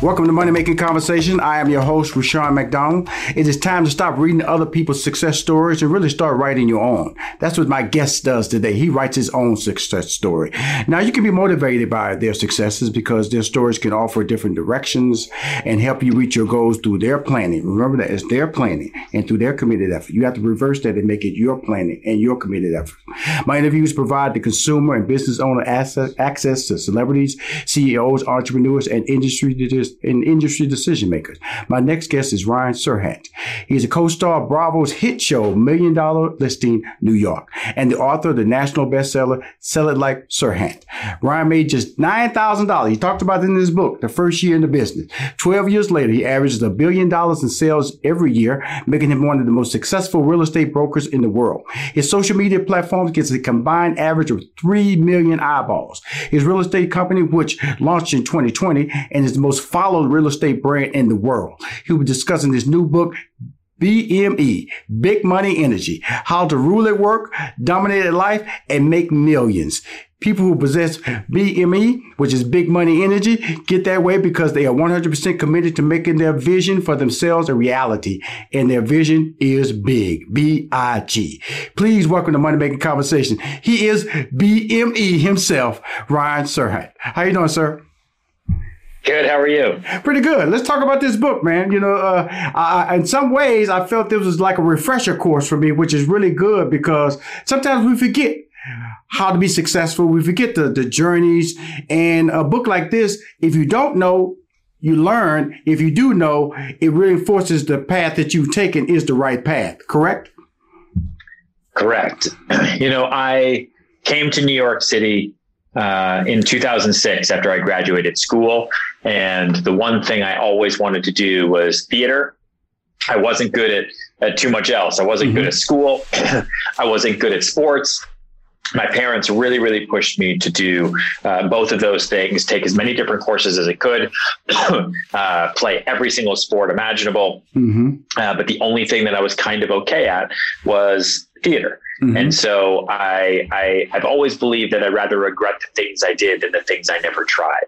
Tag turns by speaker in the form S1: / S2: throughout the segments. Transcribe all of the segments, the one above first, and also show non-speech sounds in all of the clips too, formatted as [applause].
S1: Welcome to Money Making Conversation. I am your host, Rushion McDonald. It is time to stop reading other people's success stories and really start writing your own. That's what my guest does today. He writes his own success story. Now, you can be motivated by their successes because their stories can offer different directions and help you reach your goals through their planning. Remember that it's their planning and through their committed effort. You have to reverse that and make it your planning and your committed effort. My interviews provide the consumer and business owner access, access to celebrities, CEOs, entrepreneurs, and industry and industry decision makers. My next guest is Ryan Serhant. He's a co-star of Bravo's hit show Million Dollar Listing New York and the author of the national bestseller Sell It Like Serhant. Ryan made just $9,000. He talked about it in his book, the first year in the business. 12 years later, he averages a billion dollars in sales every year, making him one of the most successful real estate brokers in the world. His social media platforms gets a combined average of 3 million eyeballs. His real estate company, which launched in 2020 and is the most followed real estate brand in the world. He'll be discussing his new book, BME, Big Money Energy, how to rule at work, dominate at life, and make millions. People who possess BME, which is big money energy, get that way because they are 100% committed to making their vision for themselves a reality. And their vision is big. B-I-G. Please welcome to Money Making Conversation. He is BME himself, Ryan Serhant. How you doing, sir?
S2: Good. How are you?
S1: Pretty good. Let's talk about this book, man. You know, uh, I, in some ways, I felt this was like a refresher course for me, which is really good because sometimes we forget how to be successful. We forget the, the journeys. And a book like this, if you don't know, you learn. If you do know, it reinforces the path that you've taken is the right path. Correct?
S2: Correct. [clears throat] You know, I came to New York City uh, in 2006 after I graduated school. And the one thing I always wanted to do was theater. I wasn't good at, at too much else. I wasn't mm-hmm. good at school. [clears throat] I wasn't good at sports. My parents really, really pushed me to do uh, both of those things, take as many different courses as I could, [coughs] uh, play every single sport imaginable. Mm-hmm. Uh, but the only thing that I was kind of okay at was theater. Mm-hmm. And so I, I, I've always believed that I'd rather regret the things I did than the things I never tried.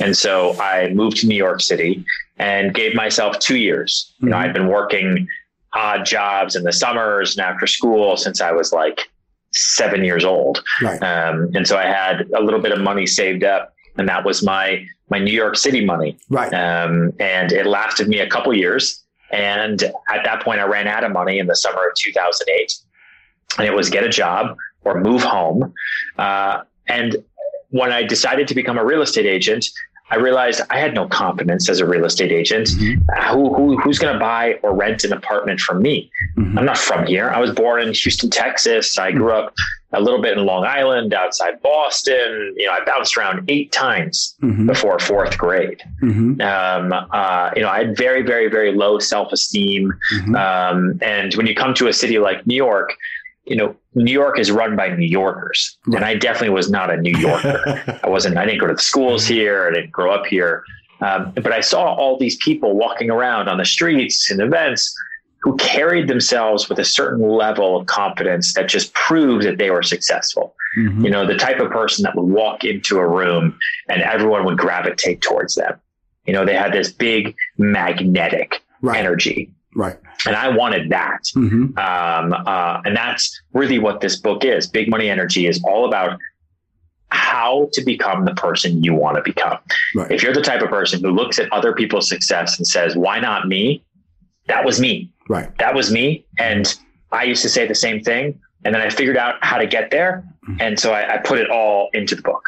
S2: And so I moved to New York City and gave myself two years. Mm-hmm. You know, mm-hmm. I'd been working odd jobs in the summers and after school since I was like seven years old. Right. Um, and so I had a little bit of money saved up and that was my, my New York City money.
S1: Right.
S2: Um, and it lasted me a couple years. And at that point I ran out of money in the summer of 2008 and it was get a job or move home. Uh, and when I decided to become a real estate agent, I realized I had no confidence as a real estate agent. Mm-hmm. Who, who, who's going to buy or rent an apartment from me? Mm-hmm. I'm not from here. I was born in Houston, Texas. I grew up a little bit in Long Island, outside Boston. You know, I bounced around eight times mm-hmm. before fourth grade. Mm-hmm. Um, uh, you know, I had very, very, very low self esteem. Mm-hmm. Um, and when you come to a city like New York, you know, New York is run by New Yorkers, right. and I definitely was not a New Yorker. [laughs] I wasn't. I didn't go to the schools here. I didn't grow up here. Um, but I saw all these people walking around on the streets and events who carried themselves with a certain level of confidence that just proved that they were successful. Mm-hmm. You know, the type of person that would walk into a room and everyone would gravitate towards them. You know, they had this big magnetic right. energy
S1: Right.
S2: And I wanted that. Mm-hmm. Um, uh, and that's really what this book is. Big Money Energy is all about how to become the person you want to become. Right. If you're the type of person who looks at other people's success and says, why not me? That was me.
S1: Right.
S2: That was me. And I used to say the same thing. And then I figured out how to get there. Mm-hmm. And so I, I put it all into the book.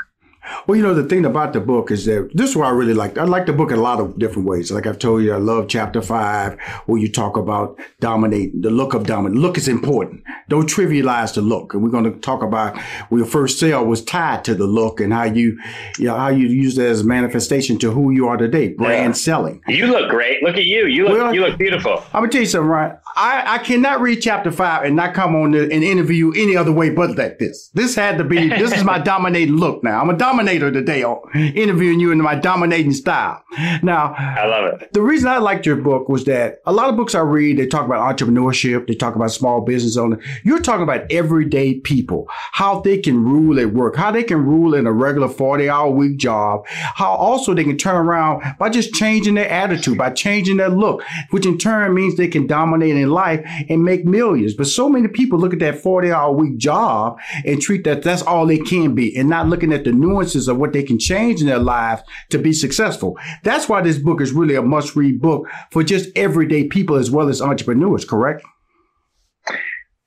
S1: Well, you know, the thing about the book is that this is what I really like. I like the book in a lot of different ways. Like I've told you, I love chapter five where you talk about dominate, the look of dominate. Look is important. Don't trivialize the look. And we're going to talk about where your first sale was tied to the look and how you, you know, how you use it as a manifestation to who you are today, brand yeah. selling.
S2: You look great. Look at you. You look, well, you look beautiful.
S1: I'm going to tell you something, Ryan. I, I cannot read chapter five and not come on and interview any other way but like this. This had to be, this is my [laughs] dominating look now. I'm a dominator today on interviewing you in my dominating style. Now,
S2: I love it.
S1: The reason I liked your book was that a lot of books I read, they talk about entrepreneurship, they talk about small business owner. You're talking about everyday people, how they can rule at work, how they can rule in a regular 40 hour week job, how also they can turn around by just changing their attitude, by changing their look, which in turn means they can dominate in life and make millions. But so many people look at that 40 hour week job and treat that that's all they can be and not looking at the nuances of what they can change in their lives to be successful. That's why this book is really a must read book for just everyday people as well as entrepreneurs, correct?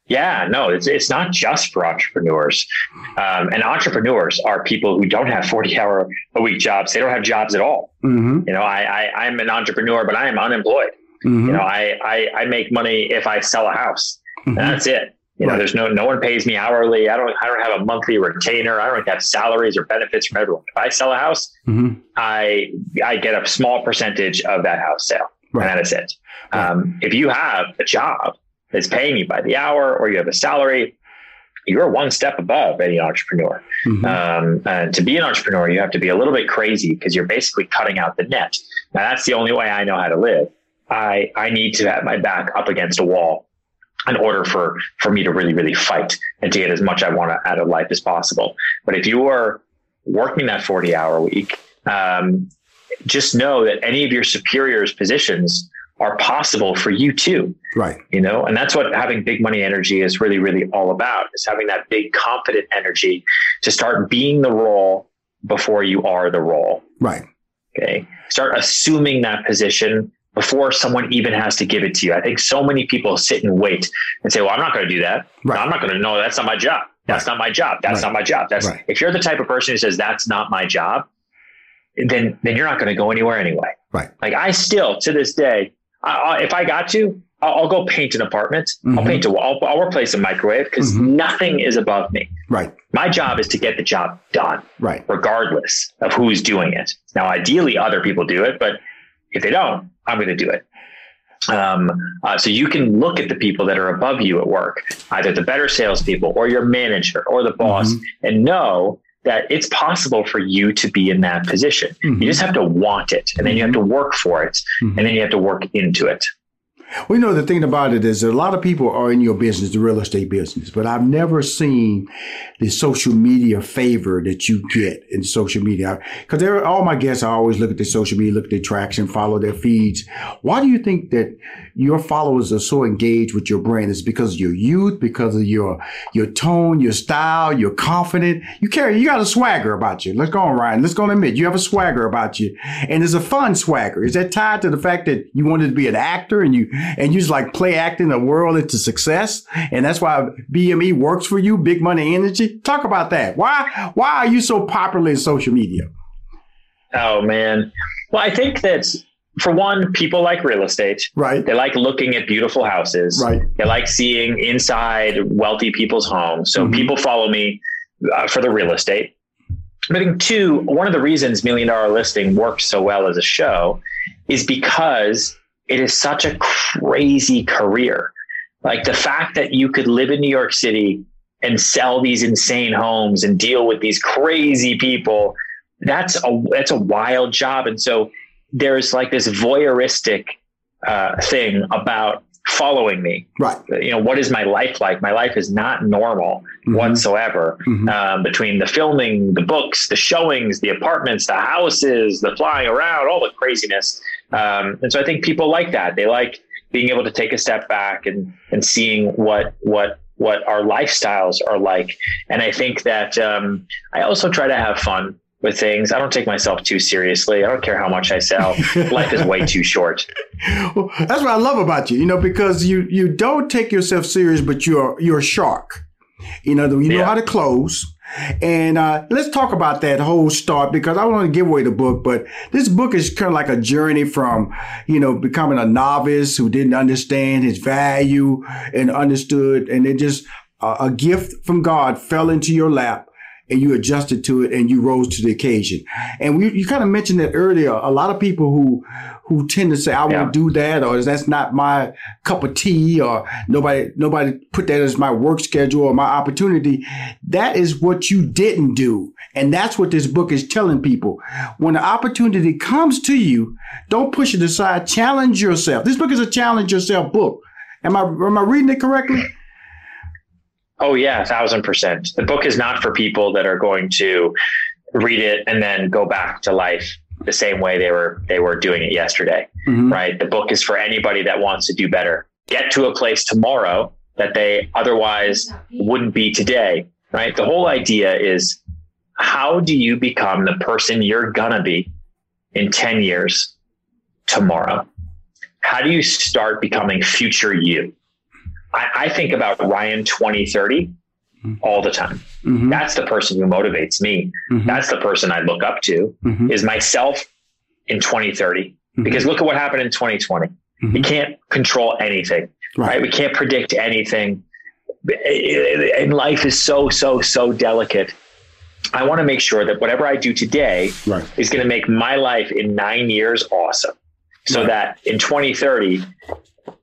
S2: Yeah, no, it's it's not just for entrepreneurs, um, and entrepreneurs are people who don't have forty hour a week jobs. They don't have jobs at all. Mm-hmm. You know, I, I am an entrepreneur, but I am unemployed. Mm-hmm. You know, I, I I make money if I sell a house. Mm-hmm. that's it. You know, right. there's no no one pays me hourly. I don't I don't have a monthly retainer. I don't have salaries or benefits from everyone. If I sell a house, mm-hmm. I I get a small percentage of that house sale, right. and that is it. Right. Um, if you have a job that's paying you by the hour, or you have a salary, you're one step above any entrepreneur. Mm-hmm. Um, and to be an entrepreneur, you have to be a little bit crazy because you're basically cutting out the net. Now that's the only way I know how to live. I I need to have my back up against a wall in order for for me to really really fight and to get as much I want out of life as possible. But if you are working that 40 hour week, um, just know that any of your superiors positions are possible for you too.
S1: Right.
S2: You know, and that's what having big money energy is really, really all about is having that big confident energy to start being the role before you are the role.
S1: Right.
S2: Okay. Start assuming that position before someone even has to give it to you. I think so many people sit and wait and say, well, I'm not going to do that. Right. No, I'm not going to know. That's not my job. That's right. not my job. That's right. not my job. That's right. if you're the type of person who says that's not my job, then then you're not going to go anywhere anyway.
S1: Right.
S2: Like I still to this day, I, if I got to, I'll, I'll, go paint an apartment. Mm-hmm. I'll paint a wall. I'll, I'll replace a microwave because mm-hmm. nothing is above me.
S1: Right.
S2: My job is to get the job done.
S1: Right.
S2: Regardless of who's doing it. Now, ideally, other people do it, but if they don't, I'm going to do it. Um, uh, so you can look at the people that are above you at work, either the better salespeople or your manager or the boss, mm-hmm. and know that it's possible for you to be in that position. Mm-hmm. You just have to want it, and then you have to work for it, mm-hmm. and then you have to work into it.
S1: We know the thing about it is a lot of people are in your business, the real estate business, but I've never seen the social media favor that you get in social media. Because all my guests, I always look at their social media, look at their traction, follow their feeds. Why do you think that your followers are so engaged with your brand? Is because of your youth, because of your your tone, your style, you're confident. You carry, you got a swagger about you. Let's go on, Ryan. Let's go and admit you have a swagger about you, and it's a fun swagger. Is that tied to the fact that you wanted to be an actor and you and you just like play acting the world into success. And that's why BME works for you, big money energy. Talk about that. Why, why are you so popular in social media?
S2: Oh man. Well, I think that for one, people like real estate.
S1: Right.
S2: They like looking at beautiful houses.
S1: Right.
S2: They like seeing inside wealthy people's homes. So mm-hmm. people follow me uh, for the real estate. I think two, one of the reasons Million Dollar Listing works so well as a show is because it is such a crazy career. Like the fact that you could live in New York City and sell these insane homes and deal with these crazy people, that's a that's a wild job. And so there's like this voyeuristic uh, thing about following me.
S1: Right.
S2: You know, what is my life like? My life is not normal mm-hmm. whatsoever. Mm-hmm. Um, between the filming, the books, the showings, the apartments, the houses, the flying around, all the craziness. Um, and so I think people like that. They like being able to take a step back and, and seeing what, what, what our lifestyles are like. And I think that um, I also try to have fun with things. I don't take myself too seriously. I don't care how much I sell. [laughs] Life is way too short.
S1: Well, that's what I love about you, you know, because you you don't take yourself serious, but you're you're a shark. You know, you yeah. know how to close. And uh, let's talk about that whole start because I want to give away the book, but this book is kind of like a journey from, you know, becoming a novice who didn't understand his value and understood, and it just uh, a gift from God fell into your lap and you adjusted to it and you rose to the occasion. And we, you kind of mentioned that earlier. A lot of people who who tend to say, "I yeah. won't do that," or "That's not my cup of tea," or "Nobody nobody put that as my work schedule or my opportunity." That is what you didn't do, and that's what this book is telling people. When the opportunity comes to you, don't push it aside. Challenge yourself. This book is a challenge yourself book. Am I am I reading it correctly?
S2: Oh yeah, a thousand percent. The book is not for people that are going to read it and then go back to life the same way they were they were doing it yesterday. Mm-hmm. Right. The book is for anybody that wants to do better. Get to a place tomorrow that they otherwise wouldn't be today. Right. The whole idea is how do you become the person you're gonna be in 10 years tomorrow? How do you start becoming future you? I, I think about Ryan 2030 mm-hmm. all the time. Mm-hmm. That's the person who motivates me. Mm-hmm. That's the person I look up to mm-hmm. is myself in 2030. Mm-hmm. Because look at what happened in 2020. Mm-hmm. We can't control anything, right. right? We can't predict anything. And life is so, so, so delicate. I want to make sure that whatever I do today right. is going to make my life in nine years awesome. So that in 2030,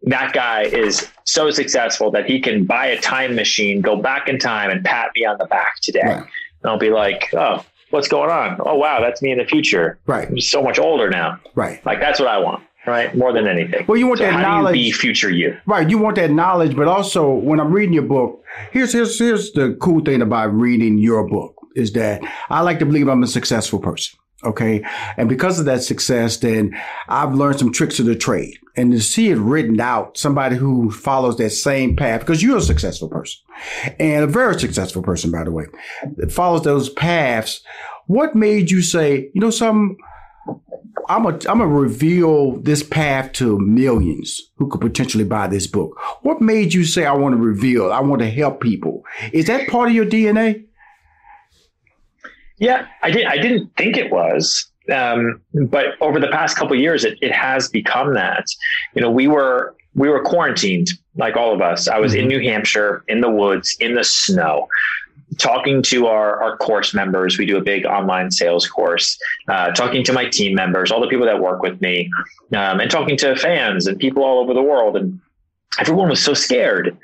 S2: that guy is so successful that he can buy a time machine, go back in time, and pat me on the back today. Right. And I'll be like, oh, what's going on? Oh, wow, that's me in the future.
S1: Right.
S2: I'm so much older now.
S1: Right.
S2: Like that's what I want. Right. More than anything.
S1: Well, you want
S2: so
S1: that knowledge.
S2: be future you.
S1: Right. You want that knowledge, but also when I'm reading your book, here's here's here's the cool thing about reading your book is that I like to believe I'm a successful person. Okay. And because of that success, then I've learned some tricks of the trade and to see it written out, somebody who follows that same path, because you're a successful person and a very successful person, by the way, that follows those paths. What made you say, you know, some, I'm a, I'm gonna reveal this path to millions who could potentially buy this book. What made you say, I want to reveal, I want to help people? Is that part of your DNA?
S2: Yeah, I did. I didn't think it was, um, but over the past couple years, it, it has become that. You know, we were we were quarantined like all of us. I was in mm-hmm. New Hampshire, in the woods, in the snow, talking to our, our course members. We do a big online sales course, uh, talking to my team members, all the people that work with me, um, and talking to fans and people all over the world. And everyone was so scared.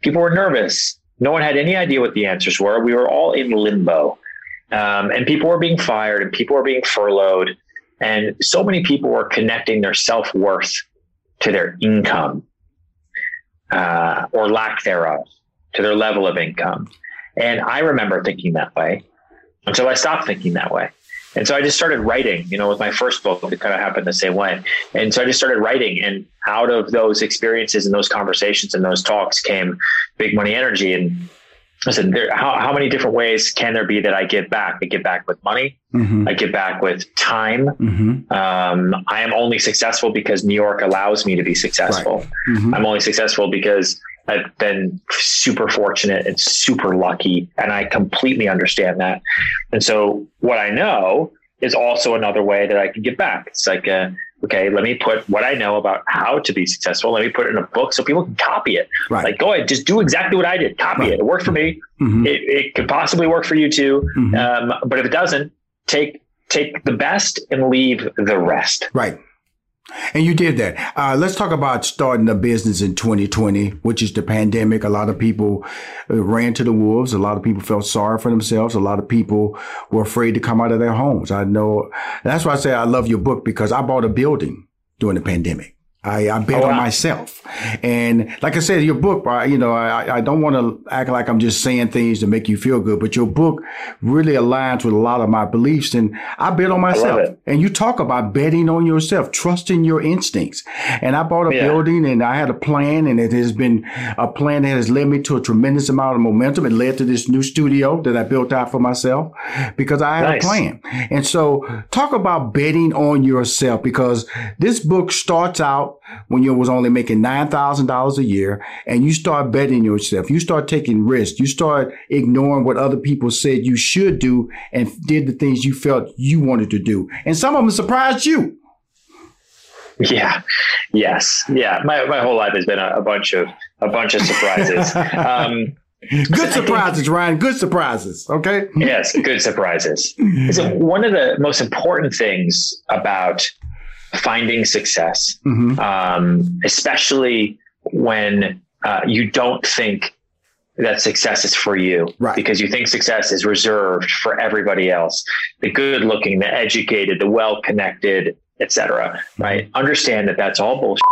S2: People were nervous. No one had any idea what the answers were. We were all in limbo. Um, and people were being fired and people were being furloughed. And so many people were connecting their self worth to their income uh, or lack thereof, to their level of income. And I remember thinking that way until I stopped thinking that way. And so I just started writing, you know, with my first book, it kind of happened the same way. And so I just started writing. And out of those experiences and those conversations and those talks came big money energy. And I said, there, how, how many different ways can there be that I give back? I give back with money. Mm-hmm. I give back with time. Mm-hmm. Um, I am only successful because New York allows me to be successful. Right. Mm-hmm. I'm only successful because I've been super fortunate and super lucky. And I completely understand that. And so what I know is also another way that I can give back. It's like, a, okay, let me put what I know about how to be successful. Let me put it in a book so people can copy it. Right. Like, go ahead, just do exactly what I did. Copy right. it. It worked for me. Mm-hmm. It, it, could possibly work for you too. Mm-hmm. Um, but if it doesn't, take take the best and leave the rest.
S1: Right. And you did that. Uh, let's talk about starting a business in 2020, which is the pandemic. A lot of people uh, ran to the wolves. A lot of people felt sorry for themselves. A lot of people were afraid to come out of their homes. I know that's why I say I love your book because I bought a building during the pandemic. I, I bet oh, wow. on myself. And like I said, your book, you know, I, I don't want to act like I'm just saying things to make you feel good, but your book really aligns with a lot of my beliefs. And I bet on myself. And you talk about betting on yourself, trusting your instincts. And I bought a yeah. building and I had a plan and it has been a plan that has led me to a tremendous amount of momentum. It led to this new studio that I built out for myself because I had nice. a plan. And so talk about betting on yourself because this book starts out out when you was only making nine thousand dollars a year, and you start betting yourself. You start taking risks. You start ignoring what other people said you should do, and did the things you felt you wanted to do. And some of them surprised you.
S2: Yeah. Yes. Yeah. My my whole life has been a, a bunch of a bunch of surprises. [laughs] um,
S1: good surprises, Ryan. Good surprises. Okay.
S2: Yes, good surprises. So one of the most important things about finding success, mm-hmm. um, especially when uh, you don't think that success is for you
S1: right.
S2: because you think success is reserved for everybody else the good looking the educated the well connected etc right mm-hmm. understand that that's all bullshit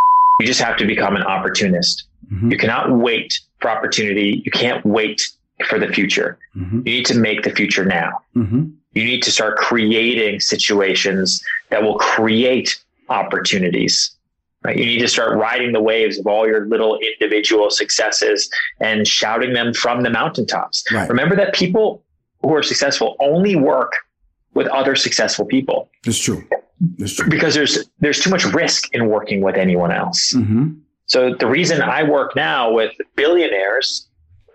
S2: you just have to become an opportunist mm-hmm. you cannot wait for opportunity you can't wait for the future mm-hmm. you need to make the future now mm-hmm. you need to start creating situations that will create opportunities. Right? You need to start riding the waves of all your little individual successes and shouting them from the mountaintops.
S1: Right.
S2: Remember that people who are successful only work with other successful people.
S1: It's true. That's true.
S2: Because there's there's too much risk in working with anyone else. Mm-hmm. So the reason I work now with billionaires,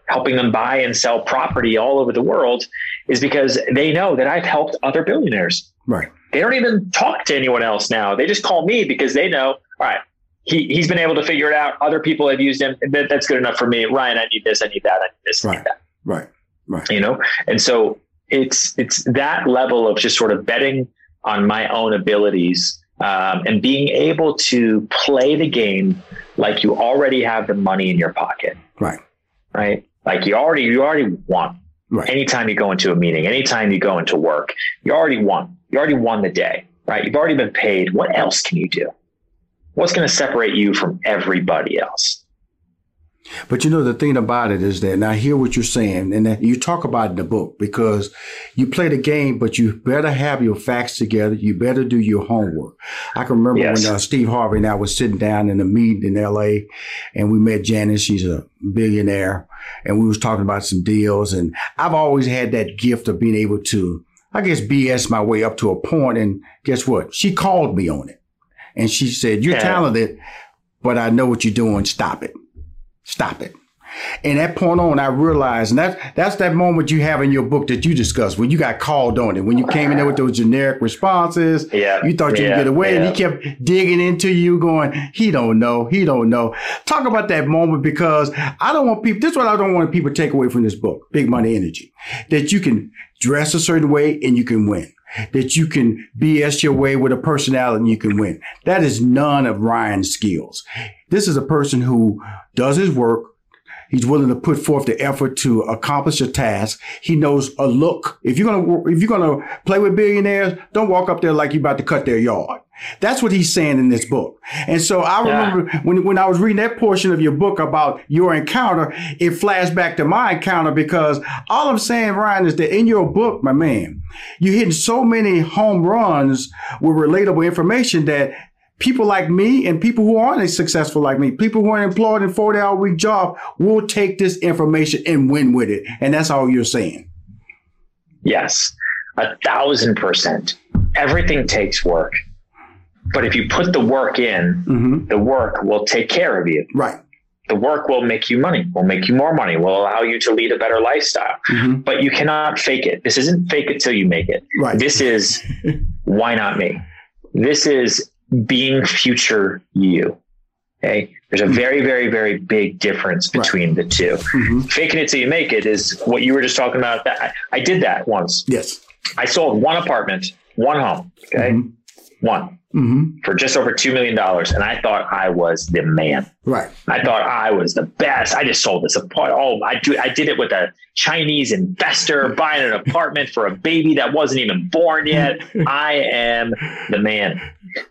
S2: helping them buy and sell property all over the world, is because they know that I've helped other billionaires.
S1: Right.
S2: They don't even talk to anyone else now. They just call me because they know, all right, he, he's been able to figure it out. Other people have used him. That, that's good enough for me. Ryan, I need this. I need that. I need this.
S1: Right.
S2: I need that.
S1: Right. Right.
S2: You know? And so it's, it's that level of just sort of betting on my own abilities um, and being able to play the game like you already have the money in your pocket.
S1: Right.
S2: Right. Like you already, you already won.
S1: Right.
S2: Anytime you go into a meeting, anytime you go into work, you already won. You already won the day, right? You've already been paid. What else can you do? What's going to separate you from everybody else?
S1: But you know, the thing about it is that, and I hear what you're saying, and that you talk about it in the book because you play the game, but you better have your facts together. You better do your homework. I can remember yes. when uh, Steve Harvey and I was sitting down in a meeting in LA and we met Janice. She's a billionaire and we was talking about some deals. And I've always had that gift of being able to, I guess, BS my way up to a. And guess what? She called me on it and she said, you're yeah. talented, but I know what you're doing. Stop it. Stop it. And that point on, I realized, and that's that's that moment you have in your book that you discussed when you got called on it, when you came in there with those generic responses.
S2: Yeah,
S1: you thought you
S2: yeah,
S1: could get away,
S2: yeah.
S1: and he kept digging into you, going, "He don't know, he don't know." Talk about that moment because I don't want people. This is what I don't want people to take away from this book, Big Money Energy, that you can dress a certain way and you can win that you can BS your way with a personality and you can win. That is none of Ryan's skills. This is a person who does his work. He's willing to put forth the effort to accomplish a task. He knows a look. If you're gonna if you're gonna play with billionaires, don't walk up there like you're about to cut their yard. That's what he's saying in this book. And so I remember yeah. when, when I was reading that portion of your book about your encounter, it flashed back to my encounter because all I'm saying, Ryan, is that in your book, my man, you're hitting so many home runs with relatable information that people like me and people who aren't as successful like me, people who are employed in 40 hour week job will take this information and win with it. And that's all you're saying.
S2: Yes, a thousand percent. Everything takes work. But if you put the work in, mm-hmm. the work will take care of you.
S1: Right.
S2: The work will make you money, will make you more money, will allow you to lead a better lifestyle. Mm-hmm. But you cannot fake it. This isn't fake it till you make it.
S1: Right.
S2: This is [laughs] why not me? This is being future you. Okay. There's a mm-hmm. very, very, very big difference between right. the 2 mm-hmm. Faking it till you make it is what you were just talking about. I, I did that once.
S1: Yes.
S2: I sold one apartment, one home. Okay. Mm-hmm. One mm-hmm. for just over $2 million. And I thought I was the man.
S1: Right.
S2: I thought I was the best. I just sold this apartment. Oh, I, do, I did it with a Chinese investor [laughs] buying an apartment for a baby that wasn't even born yet. [laughs] I am the man.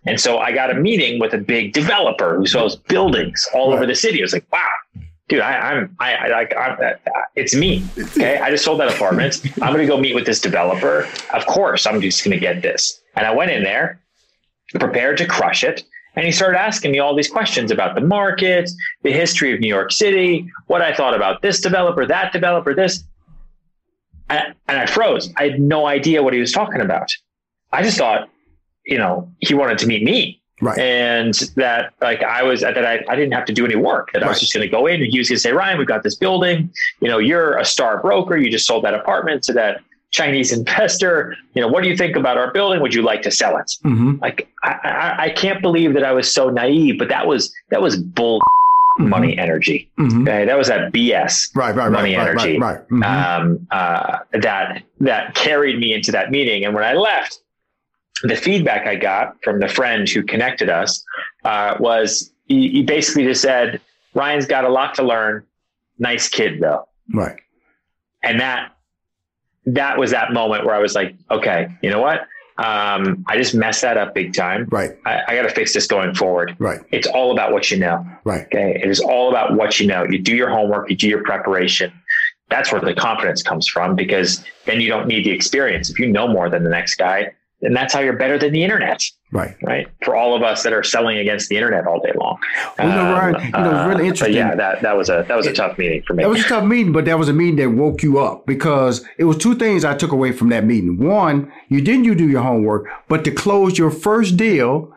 S2: And so I got a meeting with a big developer who sells buildings all right. over the city. I was like, wow, dude, I, am I, I like, I'm, it's me. Okay. I just sold that apartment. I'm going to go meet with this developer. Of course, I'm just going to get this. And I went in there prepared to crush it. And he started asking me all these questions about the market, the history of New York City, what I thought about this developer, that developer, this. And, I froze. I had no idea what he was talking about. I just thought, you know, he wanted to meet me.
S1: Right.
S2: And that like I was that I, I didn't have to do any work. That I was just going to go in and he was going to say, Ryan, we've got this building. You know, you're a star broker. You just sold that apartment to that Chinese investor. You know, what do you think about our building? Would you like to sell it?
S1: hmm
S2: Like I, I, I can't believe that I was so naive, but that was that was bull money energy.
S1: hmm
S2: Okay, that was that BS
S1: Right, right,
S2: Money
S1: right,
S2: energy.
S1: right, right. Mhm.
S2: um, uh, that that carried me into that meeting. And when I left, the feedback I got from the friend who connected us uh, was he, he basically just said, "Ryan's got a lot to learn. Nice kid, though."
S1: right.
S2: And that that was that moment where I was like, "Okay, you know what? Um, I just messed that up big time.
S1: Right,
S2: I, I got to fix this going forward."
S1: right,
S2: It's all about what you know.
S1: right.
S2: Okay. It is all about what you know. You do your homework, you do your preparation. That's where the confidence comes from because then you don't need the experience. If you know more than the next guy, then that's how you're better than the internet,
S1: Right.
S2: right? For all of us that are selling against the internet all day long.
S1: Well, you know, Ryan, you know, really
S2: uh,
S1: interesting.
S2: Yeah, that, that was a that was a tough meeting for me.
S1: That was a tough meeting, but that was a meeting that woke you up because it was two things I took away from that meeting. One, you didn't you do your homework, but to close your first deal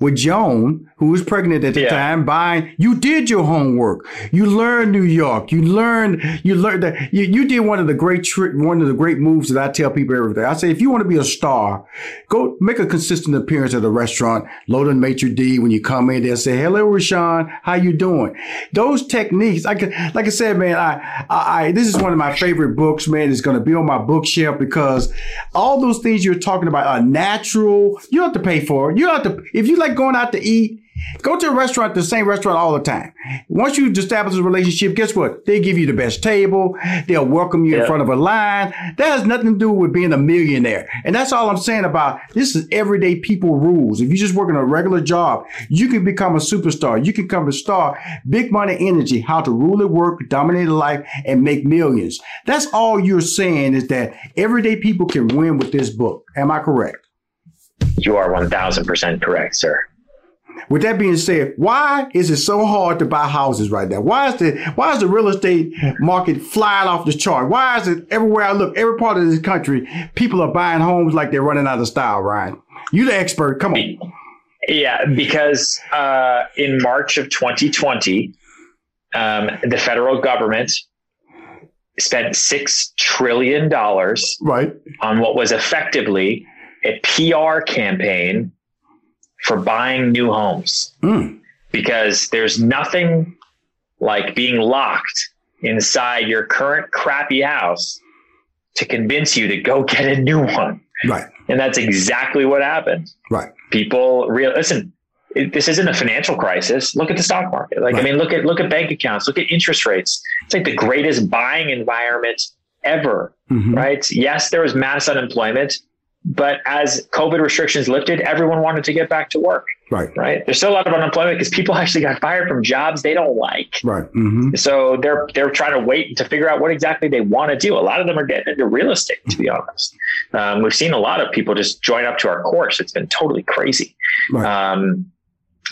S1: with Joan, who was pregnant at the
S2: Yeah.
S1: time, buying, you did your homework. You learned New York. You learned, you learned that you, you did one of the great trick, one of the great moves that I tell people every day. I say, if you want to be a star, go make a consistent appearance at a restaurant. Load and maitre d' when you come in, they'll say, hello, Rushion. How you doing? Those techniques, like, like I said, man, I, I, I this is one of my favorite books, man. It's going to be on my bookshelf because all those things you're talking about are natural. You don't have to pay for it. You don't have to, if you like going out to eat, Go to a restaurant, the same restaurant all the time. Once you establish a relationship, guess what? They give you the best table. They'll welcome you in front of a line. That has nothing to do with being a millionaire. And that's all I'm saying about this is everyday people rules. If you just work in a regular job, you can become a superstar. You can become a star. Big money energy, how to rule at work, dominate a life, and make millions. That's all you're saying is that everyday people can win with this book. Am I correct?
S2: You are one thousand percent correct, sir.
S1: With that being said, why is it so hard to buy houses right now? Why is the why is the real estate market flying off the chart? Why is it everywhere I look, every part of this country, people are buying homes like they're running out of style, Ryan? You the expert. Come on.
S2: Yeah, because uh, in March of 2020, um, the federal government spent six trillion dollars
S1: Right.
S2: on what was effectively a PR campaign for buying new homes.
S1: Mm.
S2: Because there's nothing like being locked inside your current crappy house to convince you to go [laughs] get a new one.
S1: Right.
S2: And that's exactly what happened.
S1: Right.
S2: People real listen. It, this isn't a financial crisis. Look at the stock market. Like I mean, look at look at bank accounts. Look at interest rates. It's like the greatest buying environment ever.
S1: Mhm.
S2: Right? Yes, there was mass unemployment, but as COVID restrictions lifted, everyone wanted to get back to work.
S1: Right.
S2: Right? There's still a lot of unemployment because people [laughs] actually got fired from jobs they don't like.
S1: Right. hmm
S2: So they're they're trying to wait to figure out what exactly they want to do. A lot of them are getting into real estate, to be honest. Um, we've seen a lot of people just join up to our course. It's been totally crazy.
S1: Right.
S2: Um,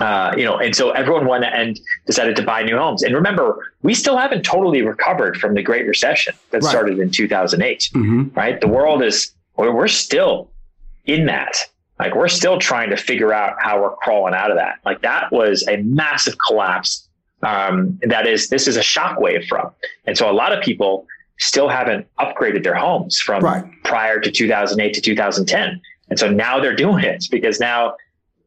S2: uh, you know, and so everyone went and decided to buy new homes. And remember, we still haven't totally recovered from the Great Recession that
S1: Right.
S2: started in 2008.
S1: hmm
S2: Right? The world is we're, we're still in that. Like we're still trying to figure out how we're crawling out of that. Like that was a massive collapse. Um, that is, this is a shockwave from. And so a lot of people still haven't upgraded their homes from
S1: Right.
S2: prior to 2008 to 2010. And so now they're doing it because now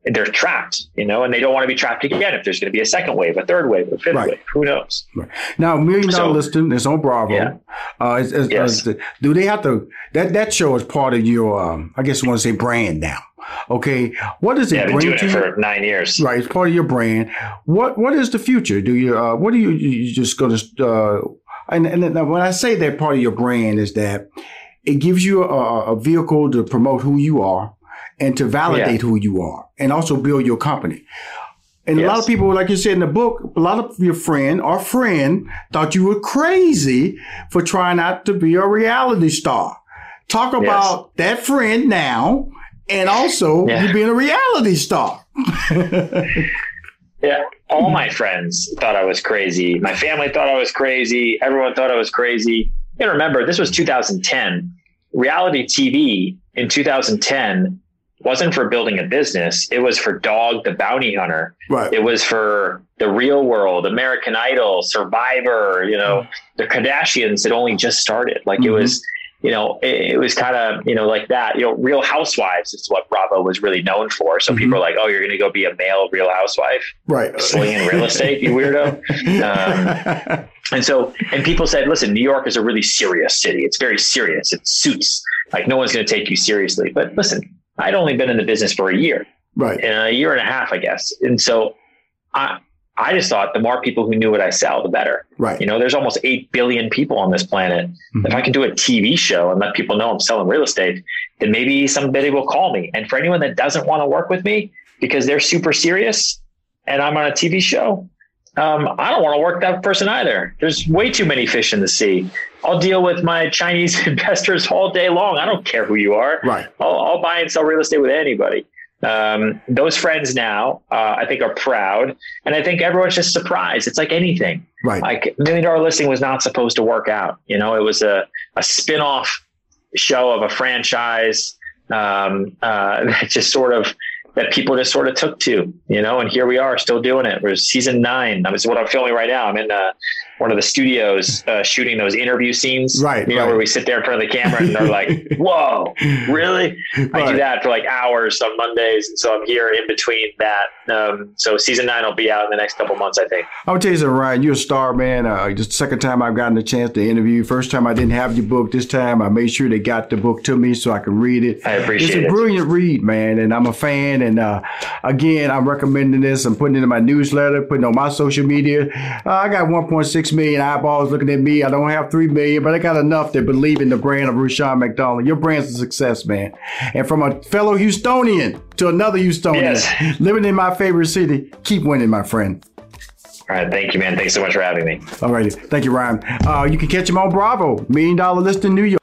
S2: they're trapped, you know, and they don't want to be trapped again if there's going to be a second wave, a third wave, a fifth
S1: Right.
S2: wave. Who knows? Right.
S1: Now, Million Dollar
S2: So-
S1: Listing is on Bravo.
S2: Yeah.
S1: Uh, is, is,
S2: Yes.
S1: is- do they have to? That that show is part of your, um, I guess you want to say brand now. Okay, what does it
S2: Yeah, I've been
S1: bring
S2: doing
S1: to
S2: it
S1: you?
S2: for nine years.
S1: Right, it's part of your brand. What what is the future? Do you uh, what do you you just going to uh, and and then when I say that part of your brand is that it gives you a, a vehicle to promote who you are and to validate who you are and also build your company. And a lot of people, like you said in the book, a lot of your friend or friend thought you were crazy for trying not to be a reality star. Talk about that friend now and also [laughs]
S2: Yeah.
S1: you being a reality star. [laughs]
S2: Yeah. All my friends thought I was crazy. My family thought I was crazy. Everyone thought I was crazy. And remember, this was 2010. Reality TV in 2010 wasn't for building a business. It was for Dog the Bounty Hunter.
S1: Right.
S2: It was for the real world, American Idol, Survivor, you know, the Kardashians had only just started. Like
S1: Mm-hmm.
S2: it was, you know, it, it was kind of, you know, like that. You know, Real Housewives is what Bravo was really known for. So
S1: Mhm.
S2: people are like, oh, you're going to go be a male Real Housewife
S1: right.
S2: slinging real [laughs] estate, you weirdo. Um, [laughs] and so, and people said, listen, New York is a really serious city. It's very serious. It suits like no one's going to take you seriously. But listen, I'd only been in the business for a year,
S1: right.
S2: in a year and a half, I guess. And so I, I just thought the more people who knew what I sell, the better.
S1: Right.
S2: You know, there's almost 8 billion people on this planet. Mm-hmm. If I can do a TV show and let people know I'm selling real estate, then maybe somebody will call me. And for anyone that doesn't want to work with me because they're super serious and I'm on a TV show, um, I don't want to work that person either. There's way too many fish in the sea. I'll deal with my Chinese [laughs] investors all day long. I don't care who you are.
S1: Right.
S2: I'll, I'll buy and sell real estate with anybody. Um, those friends now, uh, I think, are proud, and I think everyone's just surprised. It's like anything.
S1: Right.
S2: Like Million Dollar Listing was not supposed to work out. You know, it was a a spin off show of a franchise um, uh, [laughs] that just sort of that people just sort of took to. You know, and here we are, still doing it. We're season nine. That was what I'm filming right now. I'm in uh, one of the studios uh, shooting those interview scenes.
S1: Right,
S2: You know,
S1: right.
S2: where we sit there in front of the camera and they're like, [laughs] "Whoa, really?" I do that for like hours on Mondays, and so I'm here in between that. Um, so season nine will be out in the next couple months, I think.
S1: I'm gonna tell you something, Ryan. You're a star, man. Uh, just the second time I've gotten the chance to interview. First time I didn't have your book. This time I made sure they got the book to me so I could read it.
S2: I appreciate
S1: it's a
S2: it.
S1: brilliant read, man, and I'm a fan. And uh, again, I'm recommending this. I'm putting it in my newsletter, putting it on my social media. Uh, I got 1.6 million eyeballs looking at me. I don't have 3 million, but I got enough that believe in the brand of Rushion McDonald. Your brand's a success, man. And from a fellow Houstonian to another Houstonian,
S2: Yes.
S1: living in my favorite city, keep winning, my friend.
S2: All right, thank you, man. Thanks so much for having me.
S1: All righty. Thank you, Ryan. Uh, you can catch him on Bravo, Million Dollar List in New York.